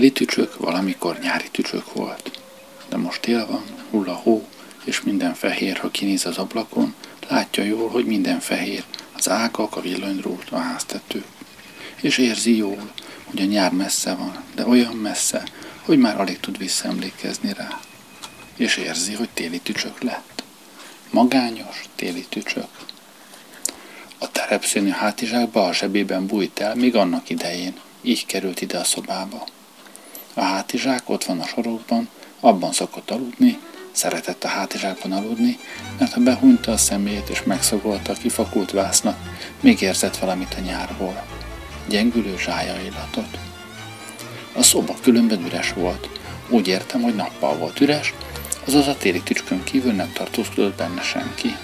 téli tücsök valamikor nyári tücsök volt, de most tél van, hull a hó, és minden fehér, ha kinéz az ablakon, látja jól, hogy minden fehér, az ágak, a villanydrót, a háztető. És érzi jól, hogy a nyár messze van, de olyan messze, hogy már alig tud visszaemlékezni rá. És érzi, hogy téli tücsök lett. Magányos téli tücsök. A terepszínű hátizsákba a zsebében bújt el, még annak idején. Így került ide a szobába. Hátizsák ott van a sorokban, abban szokott aludni, szeretett a hátizsákban aludni, mert ha behúnyta a szemét és megszagolta a kifakult vásznak, még érzett valamit a nyárból. Gyengülő zsája illatot. A szoba különben üres volt. Úgy értem, hogy nappal volt üres, azaz a téli tücskön kívül nem tartózkodott benne senki.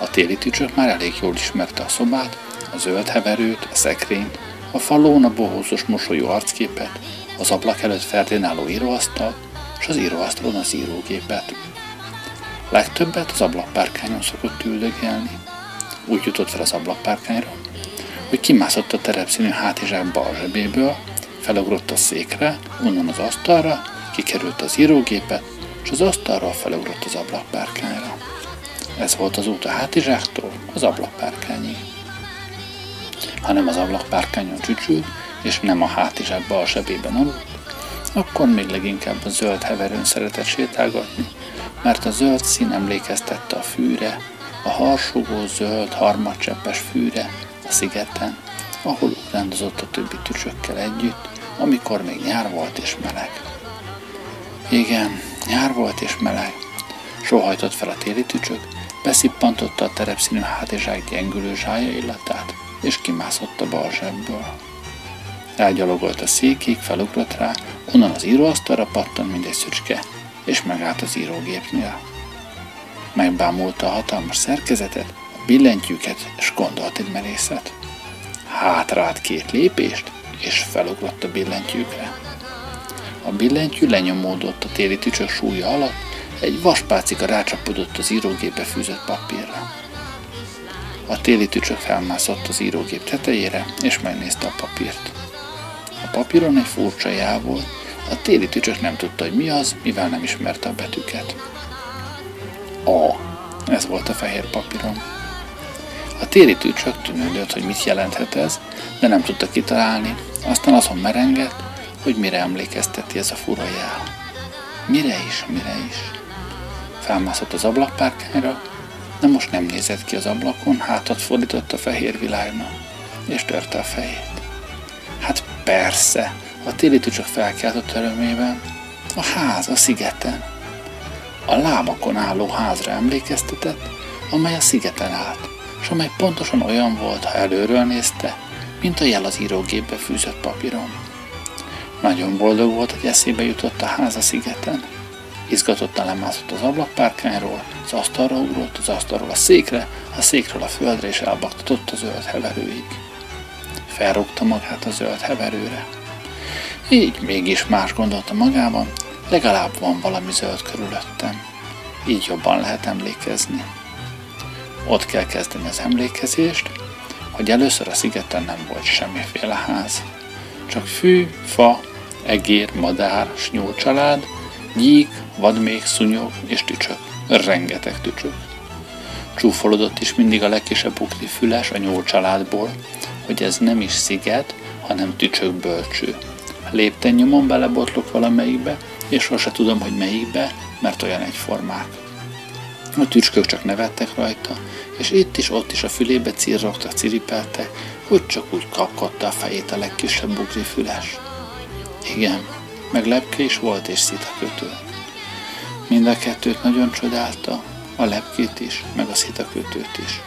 A téli tücsök már elég jól ismerte a szobát, a zöld heverőt, a szekrényt, a falón a bohózos mosolyú arcképet, az ablak előtt ferdináló íróasztal, és az íróasztalon az írógépet. Legtöbbet az ablakpárkányon szokott üldögélni. Úgy jutott fel az ablakpárkányra, hogy kimászott a terepszínű hátizsák bal zsebéből, felugrott a székre, onnan az asztalra, kikerült az írógépet, és az asztalról felugrott az ablakpárkányra. Ez volt az út a hátizsáktól az ablakpárkányig. Ha nem az ablakpárkányon csücsült, és nem a hátizsák bal sebében aludt, akkor még leginkább a zöld heverőn szeretett sétálgatni, mert a zöld szín emlékeztette a fűre, a harsogó zöld harmadcseppes fűre a szigeten, ahol rendozott a többi tücsökkel együtt, amikor még nyár volt és meleg. Igen, nyár volt és meleg. Sohajtott fel a téli tücsök, Beszippantotta a terepszínű hátizsák gyengülő zsája illatát, és kimászott a bal. Elgyalogolt a székig, felugrott rá, onnan az íróasztalra pattant, mint egy szücske, és megállt az írógépnél. Megbámulta a hatalmas szerkezetet, a billentyűket, és gondolt egy merészet. Hátrált két lépést, és felugrott a billentyűkre. A billentyű lenyomódott a téli tücsök súlya alatt, egy vaspácika rácsapodott az írógépbe fűzött papírra. A téli tücsök felmászott az írógép tetejére, és megnézte a papírt. A papíron egy furcsa já volt, a téli tücsök nem tudta, hogy mi az, mivel nem ismerte a betűket. A. Ez volt a fehér papíron. A téli tücsök tűnődött, hogy mit jelenthet ez, de nem tudta kitalálni, aztán azon merengett, hogy mire emlékezteti ez a fura jel. Mire is, mire is. Felmászott az ablakpárkányra, de most nem nézett ki az ablakon, hátat fordított a fehér világnak, és törte a fejét. Hát persze, a téli tücsök felkeltott örömében. A ház a szigeten. A lábakon álló házra emlékeztetett, amely a szigeten állt, és amely pontosan olyan volt, ha előről nézte, mint a jel az írógépbe fűzött papíron. Nagyon boldog volt, hogy eszébe jutott a ház a szigeten. Izgatottan lemászott az ablakpárkányról, az asztalra ugrott, az asztalról a székre, a székről a földre, és elbaktatott a zöld heverőig. Felrúgta magát a zöld heverőre. Így mégis más gondolta magában, legalább van valami zöld körülöttem. Így jobban lehet emlékezni. Ott kell kezdeni az emlékezést, hogy először a szigeten nem volt semmiféle ház. Csak fű, fa, egér, madár, snyúl család, gyík, vadméh, szúnyog és tücsök. Rengeteg tücsök. Csúfolodott is mindig a legkisebb bukli füles a nyúl családból, hogy ez nem is sziget, hanem tücsök bölcső. Lépten nyomon belebotlok valamelyikbe, és sose tudom, hogy melyikbe, mert olyan egyformák. A tücskök csak nevettek rajta, és itt is, ott is a fülébe cirrogtak, ciripeltek, hogy csak úgy kapkodta a fejét a legkisebb bukli füles. Igen, meg lepke is volt és szitakötő. Mind a kettőt nagyon csodálta, a lepkét is, meg a szitakötőt is.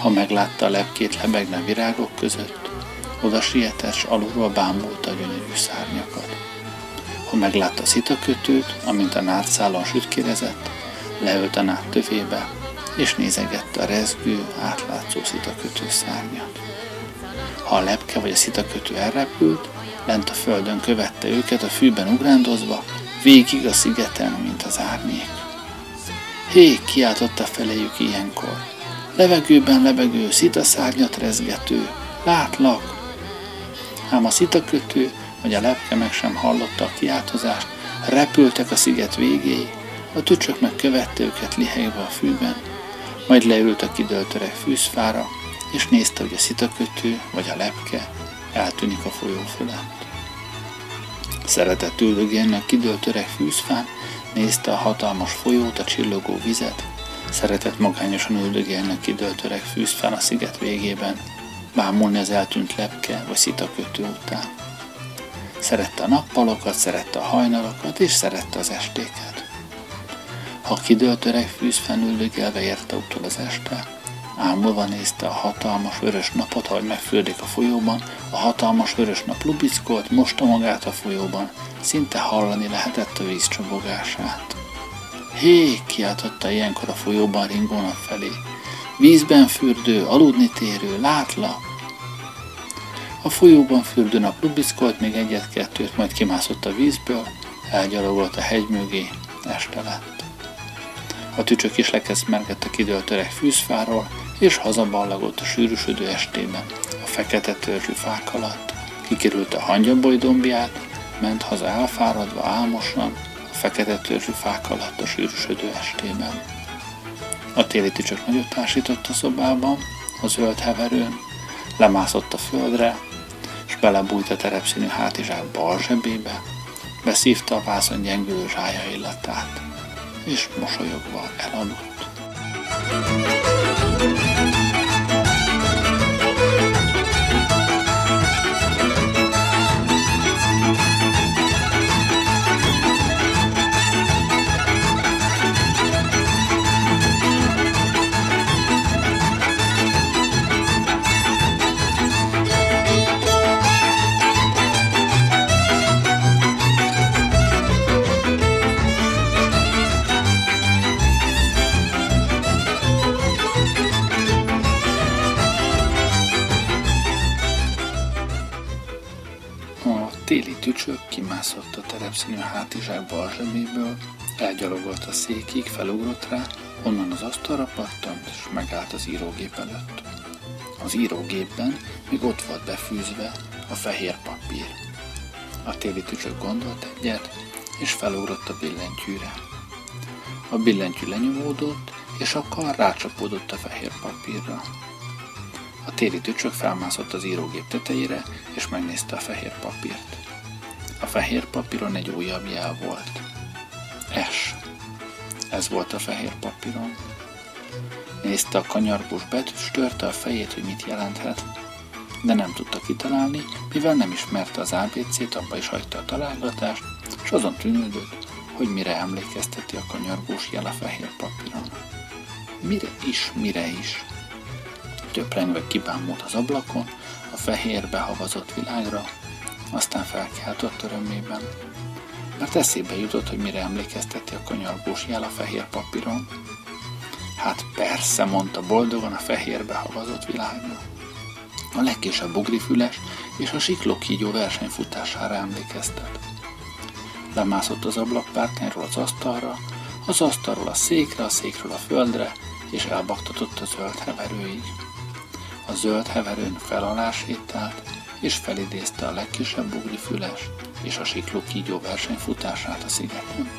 Ha meglátta a lepkét lebegni a virágok között, oda sietett, s alulról bámulta a gyönyörű szárnyakat. Ha meglátta szitakötőt, amint a nátszálon sütkérezett, leült a nát tövébe, és nézegette a rezgő, átlátszó szitakötő szárnyat. Ha a lepke vagy a szitakötő elrepült, lent a földön követte őket a fűben ugrándozva, végig a szigeten, mint az árnyék. Hé, kiáltotta feléjük ilyenkor. Levegőben lebegő, szitaszárnyat rezgető, látlak. Ám a szitakötő vagy a lepke meg sem hallotta a kiáltozást, repültek a sziget végéig, a tücsök meg követte őket lihegve a fűben, majd leült a kidőlt öreg fűzfára, és nézte, hogy a szitakötő vagy a lepke eltűnik a folyó fölött. Szeretett üldögélni a kidőlt öreg fűzfán, nézte a hatalmas folyót, a csillogó vizet, szeretett magányosan üldögélni a kidőlt öreg fűzfán a sziget végében, bámulni az eltűnt lepke vagy szitakötő után. Szerette a nappalokat, szerette a hajnalokat, és szerette az estéket. Ha kidőlt öreg fűzfán üldögélve érte utol az este, Ámulva nézte a hatalmas vörös napot, ahogy megfürdik a folyóban, a hatalmas vörös nap lubickolt, mosta magát a folyóban, szinte hallani lehetett a víz csobogását. Hé, kiáltotta ilyenkor a folyóban ringónap felé. Vízben fürdő, aludni térő, látlak. A folyóban fürdő nap lubickolt még egyet-kettőt, majd kimászott a vízből, elgyalogolt a hegy mögé, este lett. A tücsök is lekezmergett a kidőlt öreg fűzfáról, és hazaballagott a sűrűsödő estében, a fekete törzsű fák alatt. Kikerült a hangyaboly dombját, ment haza elfáradva álmosan, fekete törzsű fák alatt a sűrűsödő estében. A téli tücsök nagyot társított a szobában, a zöld heverőn, lemászott a földre, és belebújt a terepszínű hátizsák bal zsebébe, beszívta a vászon gyengülő zsája illatát, és mosolyogva elaludt. téli elgyalogolt a székig, felugrott rá, onnan az asztalra pattant, és megállt az írógép előtt. Az írógépben még ott volt befűzve a fehér papír. A téli tücsök gondolt egyet, és felugrott a billentyűre. A billentyű lenyomódott, és a kar rácsapódott a fehér papírra. A téli tücsök felmászott az írógép tetejére, és megnézte a fehér papírt. A fehér papíron egy újabb jel volt. S. Ez volt a fehér papíron. Nézte a kanyargós betűs, törte a fejét, hogy mit jelenthet, de nem tudta kitalálni, mivel nem ismerte az ABC-t, abba is hagyta a találgatást, és azon tűnődött, hogy mire emlékezteti a kanyargós jel a fehér papíron. Mire is, mire is. Töprengve kibámult az ablakon, a fehérbe havazott világra, aztán felkiáltott örömében, mert eszébe jutott, hogy mire emlékezteti a kanyargós jel a fehér papíron. Hát persze, mondta boldogan a fehérbe havazott világra. A legkésebb ugrifüles és a siklókígyó versenyfutására emlékeztet. Lemászott az ablakpárkányról az asztalra, az asztalról a székre, a székről a földre, és elbaktatott a zöld heverőig. A zöld heverőn felalá és felidézte a legkisebb füles és a sikló kígyó versenyfutását a szigeten.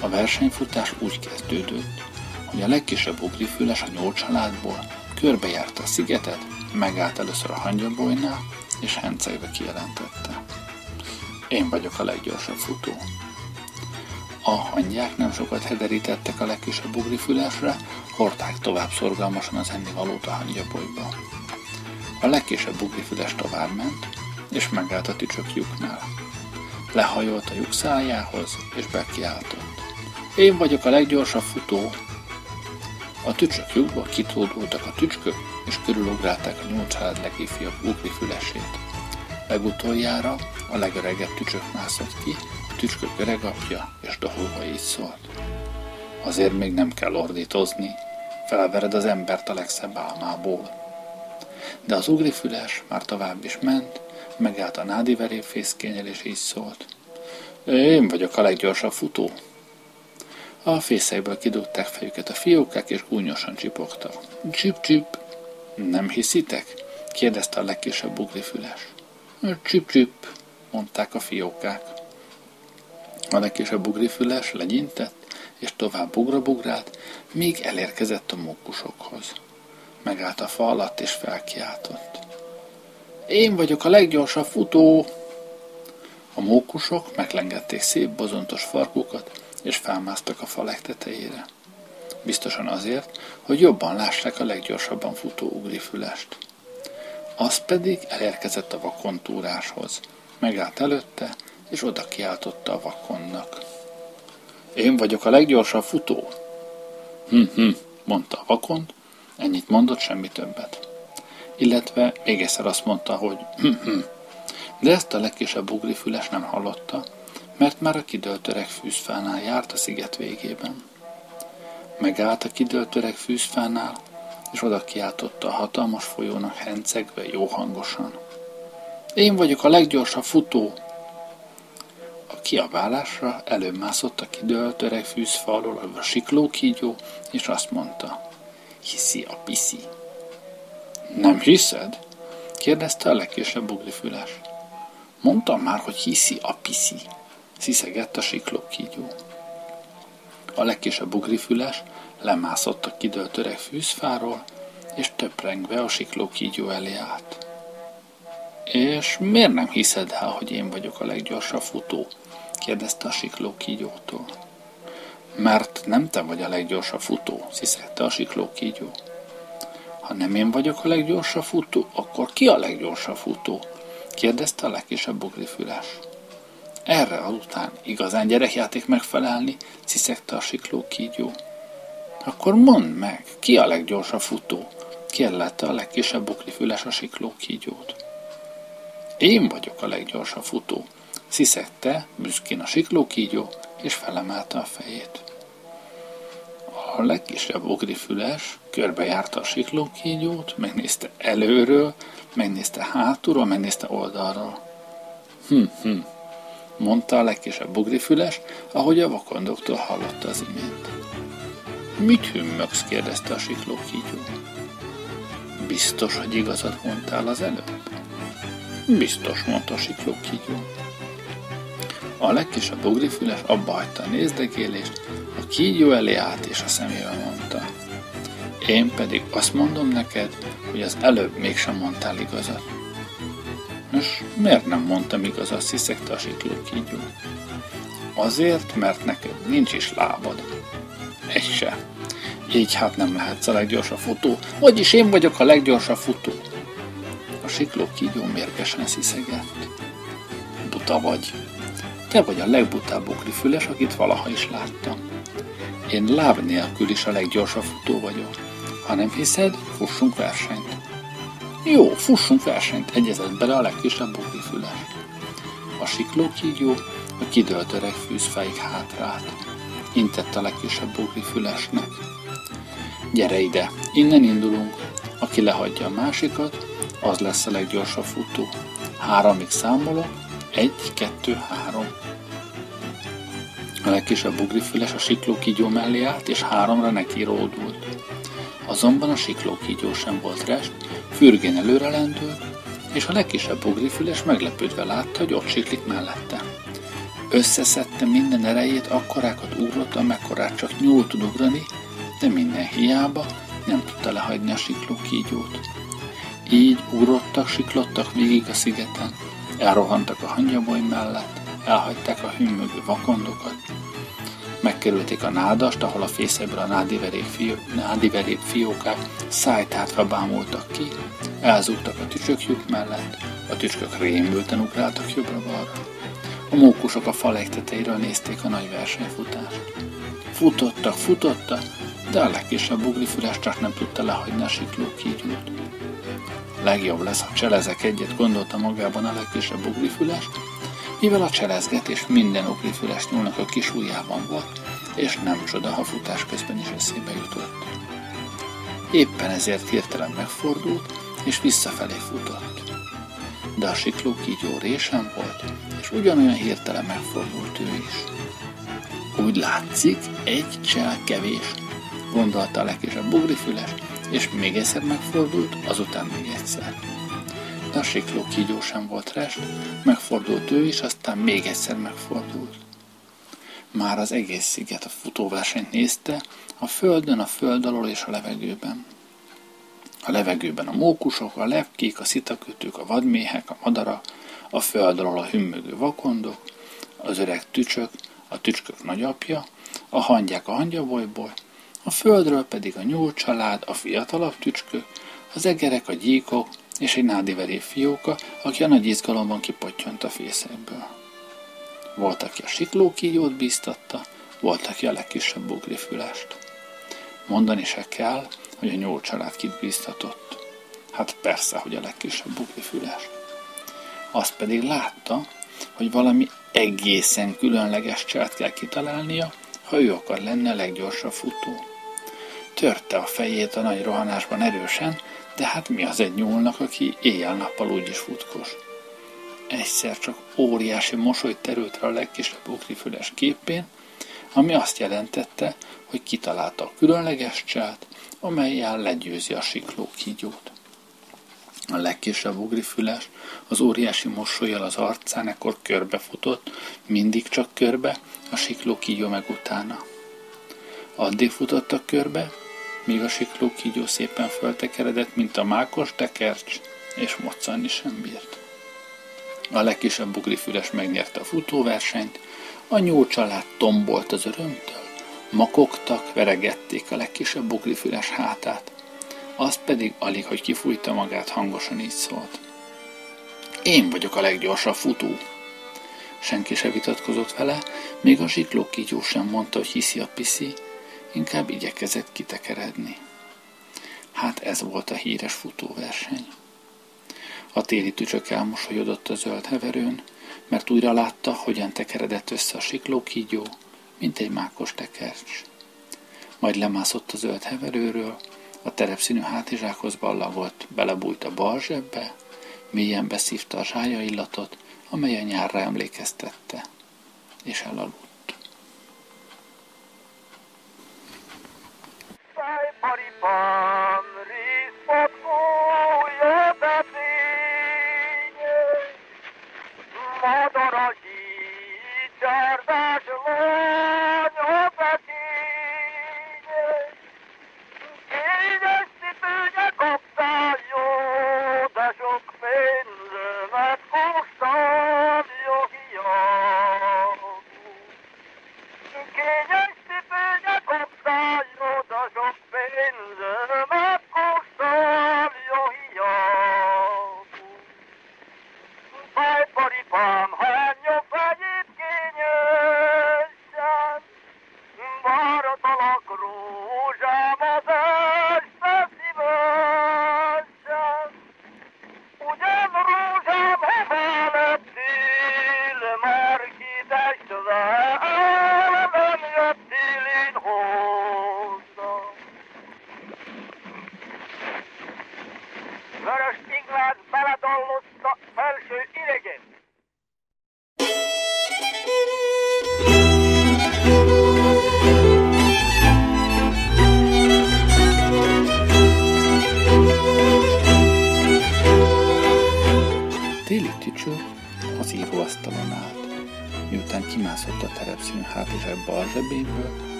A versenyfutás úgy kezdődött, hogy a legkisebb füles a nyolc családból körbejárta a szigetet, megállt először a hangyabojnál, és hencegve kijelentette. Én vagyok a leggyorsabb futó. A hangyák nem sokat hederítettek a legkisebb fülesre, hordták tovább szorgalmasan az ennivalót a hangyabolyba. A legkisebb bugrifüles tovább ment, és megállt a tücsök lyuknál. Lehajolt a lyuk szájához, és bekiáltott. Én vagyok a leggyorsabb futó. A tücsök lyukba kitódultak a tücskök, és körülugrálták a nyolc család legifjabb ugrifülesét. Legutoljára a legöregebb tücsök mászott ki, a tücskök öregapja, és dohulva így szólt. Azért még nem kell ordítozni, felvered az embert a legszebb álmából de az ugrifüles már tovább is ment, megállt a nádi fészkényel, és így szólt. Én vagyok a leggyorsabb futó. A fészekből kidugták fejüket a fiókák, és gúnyosan csipogtak. Csip, csip. Nem hiszitek? kérdezte a legkisebb ugrifüles. Csip, csip, mondták a fiókák. A legkisebb ugrifüles legyintett, és tovább bugra-bugrált, míg elérkezett a mókusokhoz. Megállt a fa alatt, és felkiáltott. Én vagyok a leggyorsabb futó! A mókusok meglengették szép bozontos farkukat, és felmásztak a falek tetejére. Biztosan azért, hogy jobban lássák a leggyorsabban futó ugrifülest. Az pedig elérkezett a vakontúráshoz. Megállt előtte, és oda kiáltotta a vakonnak. Én vagyok a leggyorsabb futó. Hm, hm, mondta a vakont, ennyit mondott, semmi többet. Illetve még egyszer azt mondta, hogy. De ezt a legkisebb ugrifüles nem hallotta, mert már a kidőlt öreg fűzfánál járt a sziget végében. Megállt a kidőlt öreg fűzfánál, és oda kiáltotta a hatalmas folyónak hencegve jó hangosan. Én vagyok a leggyorsabb futó! A kiabálásra előmászott a kidőlt öreg fűzfalról a sikló kígyó, és azt mondta, hiszi a piszi. Nem hiszed? kérdezte a legkisebb ugrifülás. Mondtam már, hogy hiszi a piszi sziszegett a siklókígyó. A legkisebb ugrifüles lemászott a kidőlt öreg fűzfáról, és töprengve a siklókígyó elé állt. És miért nem hiszed el, hogy én vagyok a leggyorsabb futó? kérdezte a siklókígyótól. Mert nem te vagy a leggyorsabb futó, sziszegte a siklókígyó. Ha nem én vagyok a leggyorsabb futó, akkor ki a leggyorsabb futó? kérdezte a legkisebb ugrifüles. Erre azután igazán gyerekjáték megfelelni, sziszegte a sikló kígyó. Akkor mondd meg, ki a leggyorsabb futó? Kérlette a legkisebb buklifüles a sikló kígyót. Én vagyok a leggyorsabb futó, sziszegte büszkén a sikló kígyó, és felemelte a fejét. A legkisebb ugrifüles körbejárta a siklókígyót, megnézte előről, megnézte hátulról, megnézte oldalról. Hm, hm, mondta a legkisebb bugrifüles, ahogy a vakondoktól hallotta az imént. Mit hümmögsz? kérdezte a sikló kígyó. Biztos, hogy igazat mondtál az előbb? Biztos, mondta a sikló kígyó. A legkisebb bugrifüles abba hagyta a nézdegélést, a kígyó elé állt és a szemével mondta. Én pedig azt mondom neked, hogy az előbb mégsem mondtál igazat. Nos, miért nem mondtam igazat, sziszegte a sikló kígyó? Azért, mert neked nincs is lábad. Egy se. Így hát nem lehetsz a leggyorsabb futó, vagyis én vagyok a leggyorsabb futó. A sikló kígyó mérgesen sziszegett. Buta vagy. Te vagy a legbutább füles, akit valaha is láttam. Én láb nélkül is a leggyorsabb futó vagyok. Ha nem hiszed, fussunk versenyt. Jó, fussunk versenyt, egyezett bele a legkisebb füles. A siklókígyó a kidőlt öreg fűzfáig hátrált. Intett a legkisebb fülesnek. Gyere ide, innen indulunk. Aki lehagyja a másikat, az lesz a leggyorsabb futó. Háromig számolok, egy, kettő, három. A legkisebb füles a siklókígyó mellé állt, és háromra neki ródult. Azonban a siklókígyó sem volt rest, fürgén előre lendült, és a legkisebb ugrifüles meglepődve látta, hogy ott siklik mellette. Összeszedte minden erejét, akkorákat ugrott, amekkorát csak nyúl tud ugrani, de minden hiába nem tudta lehagyni a sikló kígyót. Így ugrottak, siklottak végig a szigeten, elrohantak a hangyaboly mellett, elhagyták a hümmögő vakondokat, Megkerülték a nádast, ahol a fészekből a nádiverék, fió, fiókák szájtátva bámultak ki, elzúgtak a tücsökjük mellett, a tücskök rémülten ugráltak jobbra-balra. A mókusok a fal tetejéről nézték a nagy versenyfutást. Futottak, futottak, de a legkisebb ugrifülás csak nem tudta lehagyni a sikló kígyót. Legjobb lesz, ha cselezek egyet, gondolta magában a legkisebb ugrifülás, mivel a cselezgetés minden oklifüles nyúlnak a kis ujjában volt, és nem csoda, ha futás közben is eszébe jutott. Éppen ezért hirtelen megfordult, és visszafelé futott. De a sikló kígyó résem volt, és ugyanolyan hirtelen megfordult ő is. Úgy látszik, egy csel kevés, gondolta a legkisebb bugrifüles, és még egyszer megfordult, azután még egyszer. A sikló kígyó sem volt rest, megfordult ő is, aztán még egyszer megfordult. Már az egész sziget a futóversenyt nézte, a földön, a föld alól és a levegőben. A levegőben a mókusok, a lepkék, a szitakötők, a vadméhek, a madara, a föld alól a hümmögő vakondok, az öreg tücsök, a tücskök nagyapja, a hangyák a hangyabolyból, a földről pedig a nyúl család, a fiatalabb tücskök, az egerek, a gyíkok és egy nádiveré fióka, aki a nagy izgalomban kipottyant a fészekből. Volt, aki a siklókígyót bíztatta, volt, aki a legkisebb bugrifülást. Mondani se kell, hogy a nyúl család kit bíztatott. Hát persze, hogy a legkisebb bugrifülest. Azt pedig látta, hogy valami egészen különleges cselt kell kitalálnia, ha ő akar lenni a leggyorsabb futó. Törte a fejét a nagy rohanásban erősen, de hát mi az egy nyúlnak, aki éjjel-nappal úgyis futkos. Egyszer csak óriási mosoly terült rá a legkisebb ukrifüles képén, ami azt jelentette, hogy kitalálta a különleges csát, amelyel legyőzi a sikló kígyót. A legkisebb ugrifüles az óriási mosolyjal az arcán ekkor körbefutott, mindig csak körbe, a sikló kígyó meg utána. Addig futottak körbe, míg a sikló kígyó szépen föltekeredett, mint a mákos tekercs, és moccanni sem bírt. A legkisebb ugrifüles megnyerte a futóversenyt, a nyúl család tombolt az örömtől, makogtak, veregették a legkisebb bugrifüles hátát. Az pedig alig, hogy kifújta magát, hangosan így szólt. Én vagyok a leggyorsabb futó. Senki se vitatkozott vele, még a zsikló kígyó sem mondta, hogy hiszi a piszi, inkább igyekezett kitekeredni. Hát ez volt a híres futóverseny. A téli tücsök elmosolyodott a zöld heverőn, mert újra látta, hogyan tekeredett össze a siklókígyó, mint egy mákos tekercs. Majd lemászott a zöld heverőről, a terepszínű hátizsákhoz ballagolt, belebújt a bal zsebbe, mélyen beszívta a zsája illatot, amely a nyárra emlékeztette, és elaludt. Маріпан ріс спадкує дитині, на дорогі чорна жло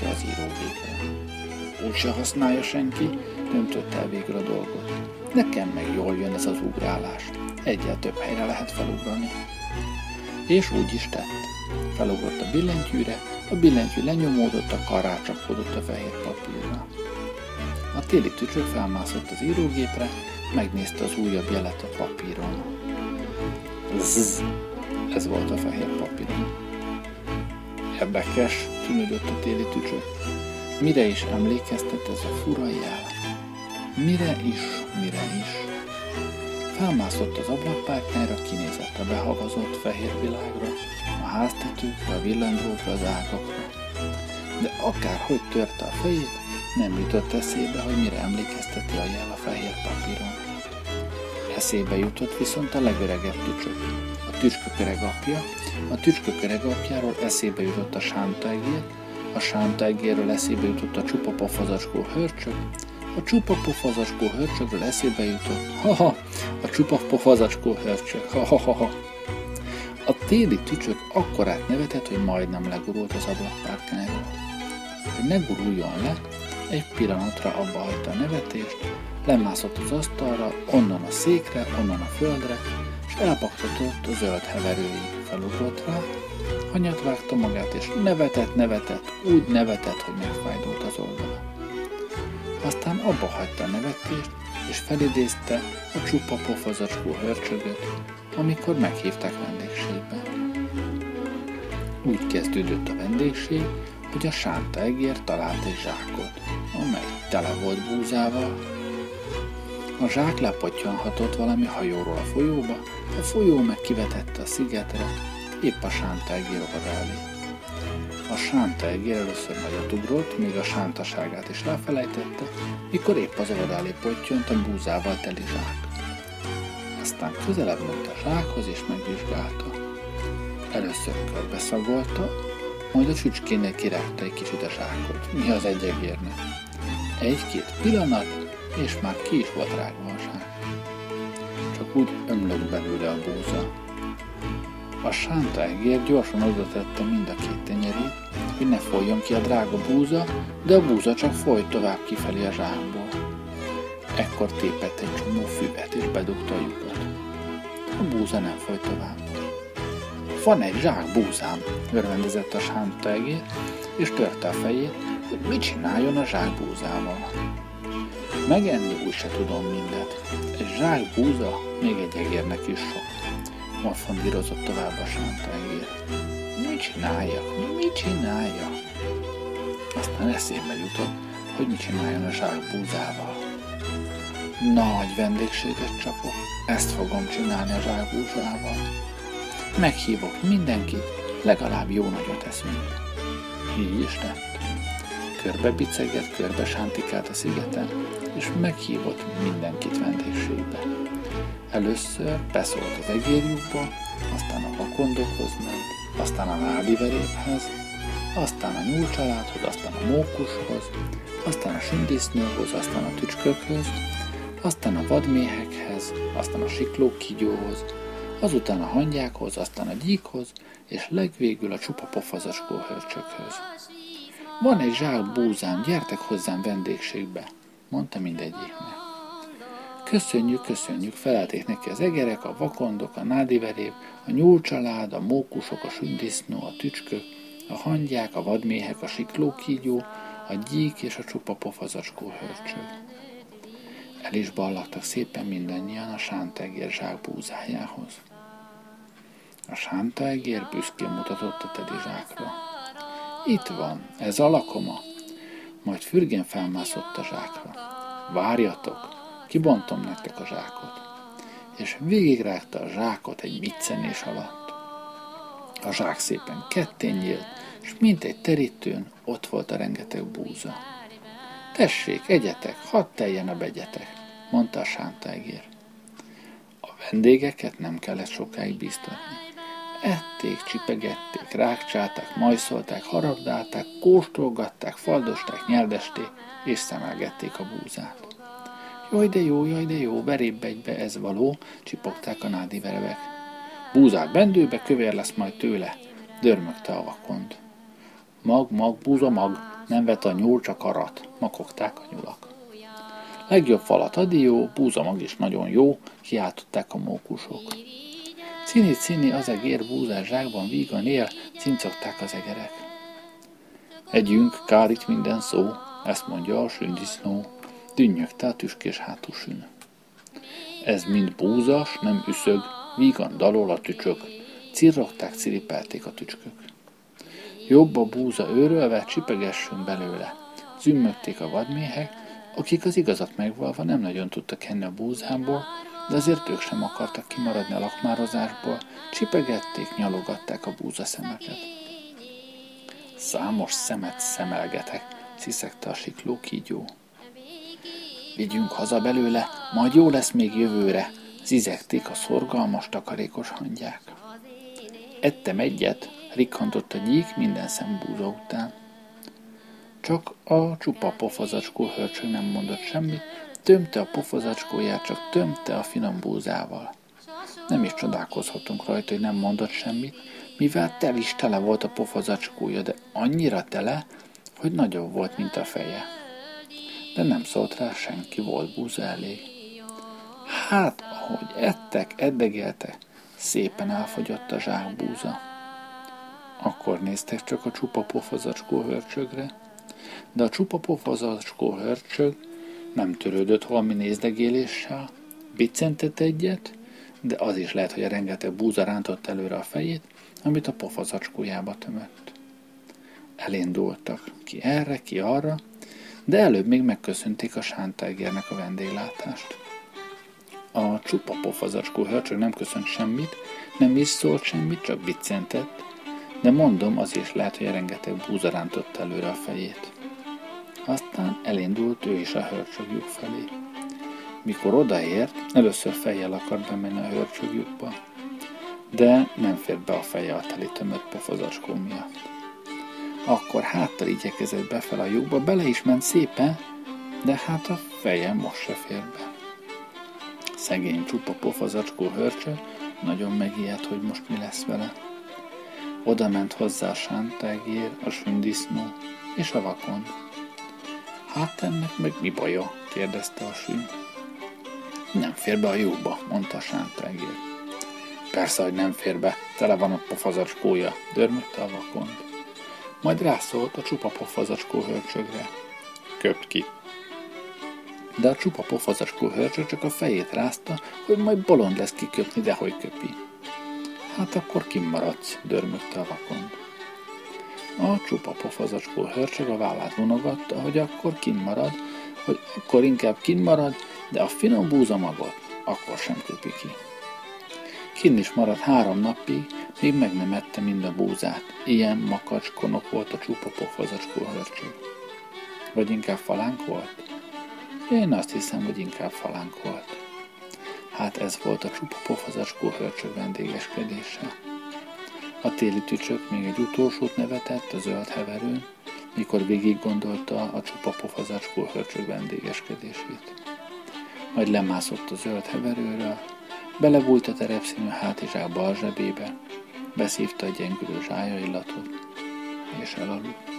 felugorjék-e az írógépre. Úgy se használja senki, döntött el végül a dolgot. Nekem meg jól jön ez az ugrálás. Egyel több helyre lehet felugrani. És úgy is tett. Felugrott a billentyűre, a billentyű lenyomódott, a kar rácsapódott a fehér papírra. A téli tücsök felmászott az írógépre, megnézte az újabb jelet a papíron. Zzz, ez volt a fehér papíron. Érdekes, tűnődött a téli tücsök. Mire is emlékeztet ez a fura jel? Mire is, mire is? Felmászott az ablakpárkányra, kinézett a behavazott fehér világra, a háztetőkre, a villandrókra, az ágakra. De akárhogy törte a fejét, nem jutott eszébe, hogy mire emlékezteti a jel a fehér papíron. Eszébe jutott viszont a legöregebb tücsök, a tücskököreg apja, a tücskököreg apjáról eszébe jutott a sántaegér, a sántaegérről eszébe jutott a csupa pofazacskó hörcsök, a csupa pofazacskó hörcsökről eszébe jutott, ha-ha, a csupa pofazacskó hörcsök, ha-ha-ha. A téli tücsök akkorát nevetett, hogy majdnem legurult az ablakpárkányról. Hogy ne guruljon le, egy pillanatra abba hagyta a nevetést, lemászott az asztalra, onnan a székre, onnan a földre, és elpaktatott a zöld heverőig. Felugrott hanyat vágta magát, és nevetett, nevetett, úgy nevetett, hogy megfájdult az oldala. Aztán abba hagyta a nevetést, és felidézte a csupa pofazacskó hörcsögöt, amikor meghívták vendégségbe. Úgy kezdődött a vendégség, hogy a sánta egér talált egy zsákot, amely tele volt búzával. A zsák lepottyanhatott valami hajóról a folyóba, a folyó meg kivetette a szigetre, épp a sánta egér elé. A sánta egér először nagyot ugrott, még a sántaságát is elfelejtette, mikor épp az elé pottyont a búzával teli zsák. Aztán közelebb ment a zsákhoz és megvizsgálta. Először körbeszagolta, majd a csücskénél kirágta egy kicsit a zsákot. Mi az egy egérnek? Egy-két pillanat, és már ki is volt rágva a zsák. Csak úgy ömlött belőle a búza. A sánta egér gyorsan oda tette mind a két tenyerét, hogy ne folyjon ki a drága búza, de a búza csak folyt tovább kifelé a zsákból. Ekkor tépett egy csomó füvet és bedugta a lyukat. A búza nem folyt tovább. Van egy zsák búzám, örvendezett a sánta egér, és törte a fejét, hogy mit csináljon a zsák búzával. Megenni úgy se tudom mindet. Egy zsák búza még egy egérnek is sok. Morfondírozott tovább a sánta egér. Mit csináljak? Mit csináljak? Aztán eszébe jutott, hogy mit csináljon a zsák búzával. Nagy vendégséget csapok, ezt fogom csinálni a zsák búzával. Meghívok mindenkit, legalább jó nagyot eszünk. Így is lett. Körbe biceget, körbe sántikált a szigeten, és meghívott mindenkit vendégségbe. Először beszólt az egérjukba, aztán a vakondokhoz ment, aztán a nádiveréphez, aztán a nyúlcsaládhoz, aztán a mókushoz, aztán a sündisznóhoz, aztán a tücskökhöz, aztán a vadméhekhez, aztán a siklókígyóhoz, azután a hangyákhoz, aztán a gyíkhoz, és legvégül a csupa pofazacskó hörcsökhöz. Van egy zsák búzám, gyertek hozzám vendégségbe, mondta mindegyiknek. Köszönjük, köszönjük, felelték neki az egerek, a vakondok, a nádiverév, a nyúlcsalád, a mókusok, a sündisznó, a tücskök, a hangyák, a vadméhek, a siklókígyó, a gyík és a csupa pofazacskó hörcsög. El is ballagtak szépen mindannyian a sántegér zsák búzájához. A sántaegér büszkén mutatott a tedi zsákra. Itt van, ez a lakoma. Majd fürgén felmászott a zsákra. Várjatok, kibontom nektek a zsákot. És végigrágta a zsákot egy miccenés alatt. A zsák szépen kettén nyílt, és mint egy terítőn ott volt a rengeteg búza. Tessék, egyetek, hadd teljen a begyetek, mondta a sántaegér. A vendégeket nem kellett sokáig bíztatni. Ették, csipegették, rákcsálták, majszolták, haragdálták, kóstolgatták, faldosták, nyeldesték, és szemelgették a búzát. Jaj, de jó, jaj, de jó, verébb egybe ez való, csipogták a nádi verevek. Búzát bendőbe, kövér lesz majd tőle, dörmögte a vakond. Mag, mag, búza, mag, nem vet a nyúl, csak arat, makogták a nyulak. Legjobb falat adió, búza mag is nagyon jó, kiáltották a mókusok. Cini, cini, az egér búzás zsákban vígan él, cincogták az egerek. Együnk, kár itt minden szó, ezt mondja a sündisznó, dünnyögte a tüskés hátú sün. Ez mind búzas, nem üszög, vígan dalol a tücsök, cirrogták, ciripelték a tücskök. Jobb a búza őrölve, csipegessünk belőle. Zümmögték a vadméhek, akik az igazat megvalva nem nagyon tudtak enni a búzából, de azért ők sem akartak kimaradni a lakmározásból, csipegették, nyalogatták a búzaszemeket. Számos szemet szemelgetek, sziszegte a sikló kígyó. Vigyünk haza belőle, majd jó lesz még jövőre, Zizegték a szorgalmas, takarékos hangyák. Ettem egyet, rikkantott a gyík minden szembúza után. Csak a csupa pofazacskó hörcsög nem mondott semmit, tömte a pofazacskóját, csak tömte a finom búzával. Nem is csodálkozhatunk rajta, hogy nem mondott semmit, mivel tel is tele volt a pofazacskója, de annyira tele, hogy nagyobb volt, mint a feje. De nem szólt rá senki, volt búza elég. Hát, ahogy ettek, eddegeltek, szépen elfogyott a zsákbúza. Akkor néztek csak a csupa pofazacskó hörcsögre, de a csupa pofazacskó hörcsög nem törődött valami nézdegéléssel, biccentett egyet, de az is lehet, hogy a rengeteg búza rántott előre a fejét, amit a pofazacskójába tömött. Elindultak, ki erre, ki arra, de előbb még megköszönték a sántágérnek a vendéglátást. A csupa pofazacskó hörcsög nem köszönt semmit, nem is szólt semmit, csak biccentett, de mondom, az is lehet, hogy rengeteg búza rántott előre a fejét. Aztán elindult ő is a hörcsögjük felé. Mikor odaért, először fejjel akart bemenni a hörcsögjükba, de nem fér be a feje a teli tömött pofazacskó miatt. Akkor háttal igyekezett befel a lyukba, bele is ment szépen, de hát a feje most se fér be. Szegény csupa pofazacskó hörcsö nagyon megijedt, hogy most mi lesz vele. Oda ment hozzá a sántágér, a sündisznó és a vakon. Hát ennek meg mi baja? kérdezte a sűn. Nem fér be a jóba, mondta a sántágér. Persze, hogy nem fér be, tele van a pofazacskója, dörmögte a vakond. Majd rászólt a csupa pofazacskó hörcsögre. Köpt ki. De a csupa pofazacskó hörcsög csak a fejét rázta, hogy majd bolond lesz kiköpni, de hogy köpi. Hát akkor kimaradsz, dörmögte a vakond. A csupa pofazacskó hörcsög a vállát vonogatta, hogy akkor kimarad, hogy akkor inkább kinmarad, de a finom búza magot akkor sem köpi ki. Kinn is maradt három napig, még meg nem ette mind a búzát. Ilyen makacs konok volt a csupa pofazacskó hörcsög. Vagy inkább falánk volt? Én azt hiszem, hogy inkább falánk volt. Hát ez volt a csupa pofazacskó hörcsög vendégeskedése. A téli tücsök még egy utolsót nevetett a zöld heverőn, mikor végig gondolta a csupa pofazacskó hörcsög vendégeskedését. Majd lemászott a zöld heverőről, belebújt a terepszínű hátizsák bal zsebébe, beszívta a gyengülő zsája illatot, és elaludt.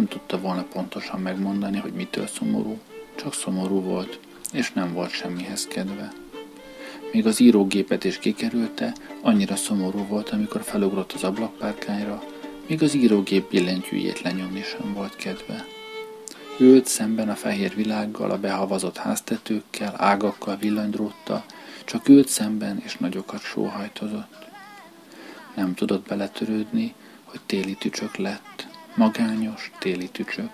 Nem tudta volna pontosan megmondani, hogy mitől szomorú. Csak szomorú volt, és nem volt semmihez kedve. Még az írógépet is kikerülte, annyira szomorú volt, amikor felugrott az ablakpárkányra, még az írógép billentyűjét lenyomni sem volt kedve. Ült szemben a fehér világgal, a behavazott háztetőkkel, ágakkal, villanydróttal, csak ült szemben, és nagyokat sóhajtozott. Nem tudott beletörődni, hogy téli tücsök lett, magányos téli tücsök.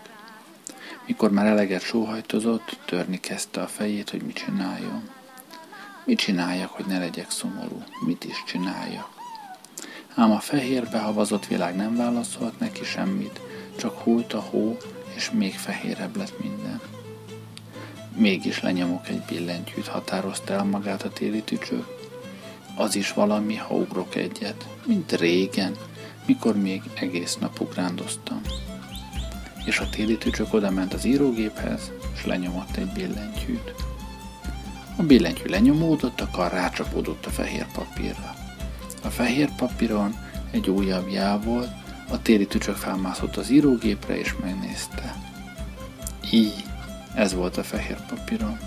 Mikor már eleget sóhajtozott, törni kezdte a fejét, hogy mit csináljon. Mit csináljak, hogy ne legyek szomorú? Mit is csináljak? Ám a fehér behavazott világ nem válaszolt neki semmit, csak húlt a hó, és még fehérebb lett minden. Mégis lenyomok egy billentyűt, határozta el magát a téli tücső. Az is valami, ha ugrok egyet, mint régen, mikor még egész nap ugrándoztam. és a téli tücsök oda ment az írógéphez, és lenyomott egy billentyűt. A billentyű lenyomódott, a kar rácsapódott a fehér papírra. A fehér papíron egy újabb já volt, a téli tücsök felmászott az írógépre, és megnézte. Így, ez volt a fehér papíron.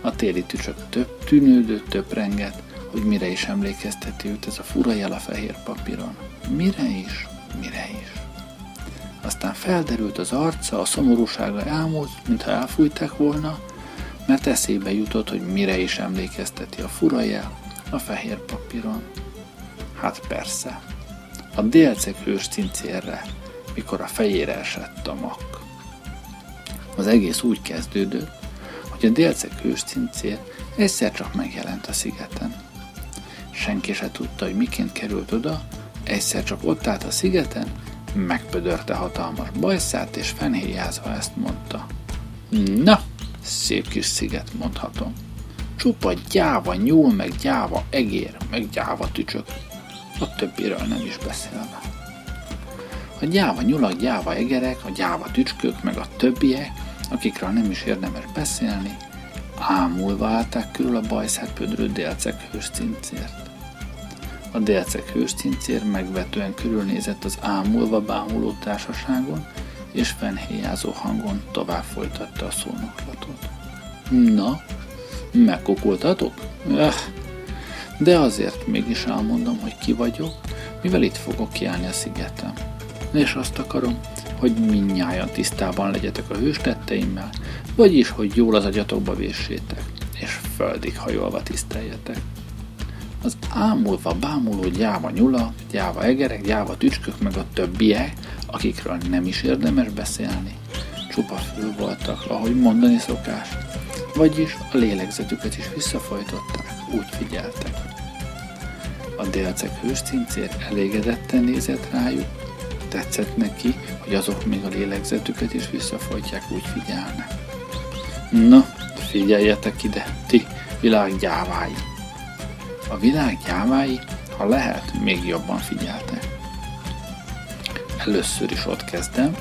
A téli tücsök több tűnődött, több renget, hogy mire is emlékezteti őt ez a fura jel a fehér papíron. Mire is, mire is. Aztán felderült az arca, a szomorúsága elmúlt, mintha elfújták volna, mert eszébe jutott, hogy mire is emlékezteti a fura jel a fehér papíron. Hát persze, a délceg hős cincérre, mikor a fejére esett a mak. Az egész úgy kezdődött, hogy a délceg hős cincér egyszer csak megjelent a szigeten. Senki se tudta, hogy miként került oda, egyszer csak ott állt a szigeten, megpödörte hatalmas bajszát, és fenhéjázva ezt mondta. Na, szép kis sziget, mondhatom. Csupa gyáva nyúl, meg gyáva egér, meg gyáva tücsök. A többiről nem is beszélve. A gyáva nyulak, gyáva egerek, a gyáva tücskök, meg a többiek, akikről nem is érdemes beszélni, ámulva állták körül a bajszát pödrő délcek hős cincért. A délcek hős cincér megvetően körülnézett az ámulva bámuló társaságon, és fennhéjázó hangon tovább folytatta a szónoklatot. Na, megkokultatok? Eh, de azért mégis elmondom, hogy ki vagyok, mivel itt fogok kiállni a szigetem. És azt akarom, hogy minnyáján tisztában legyetek a hőstetteimmel, vagyis, hogy jól az agyatokba véssétek, és földig hajolva tiszteljetek. Az ámulva, bámuló gyáva nyula, gyáva egerek, gyáva tücskök, meg a többiek, akikről nem is érdemes beszélni, csupa fül voltak, ahogy mondani szokás, vagyis a lélegzetüket is visszafojtották, úgy figyeltek. A délceg hőscincér elégedetten nézett rájuk, tetszett neki, hogy azok még a lélegzetüket is visszafolytják, úgy figyelnek. Na, figyeljetek ide, ti világ gyávái! A világ gyávái, ha lehet, még jobban figyeltek. Először is ott kezdem,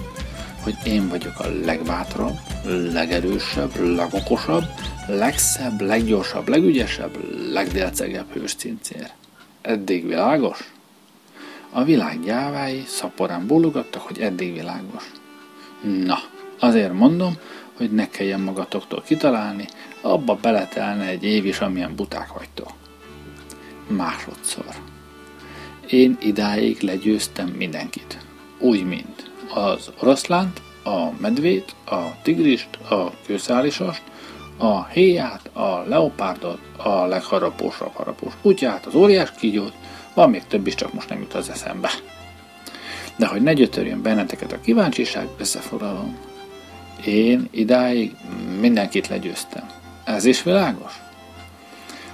hogy én vagyok a legbátrabb, legerősebb, legokosabb, legszebb, leggyorsabb, legügyesebb, legdélcegebb hőscincér. Eddig világos? A világ gyávái szaporán bólogattak, hogy eddig világos. Na, azért mondom, hogy ne kelljen magatoktól kitalálni, abba beletelne egy év is, amilyen buták vagytok. Másodszor. Én idáig legyőztem mindenkit. Úgy, mint az oroszlánt, a medvét, a tigrist, a kőszálisast, a héját, a leopárdot, a legharapósabb harapós kutyát, az óriás kígyót, van még több is, csak most nem jut az eszembe. De hogy ne gyötörjön benneteket a kíváncsiság, összefoglalom. Én idáig mindenkit legyőztem. Ez is világos?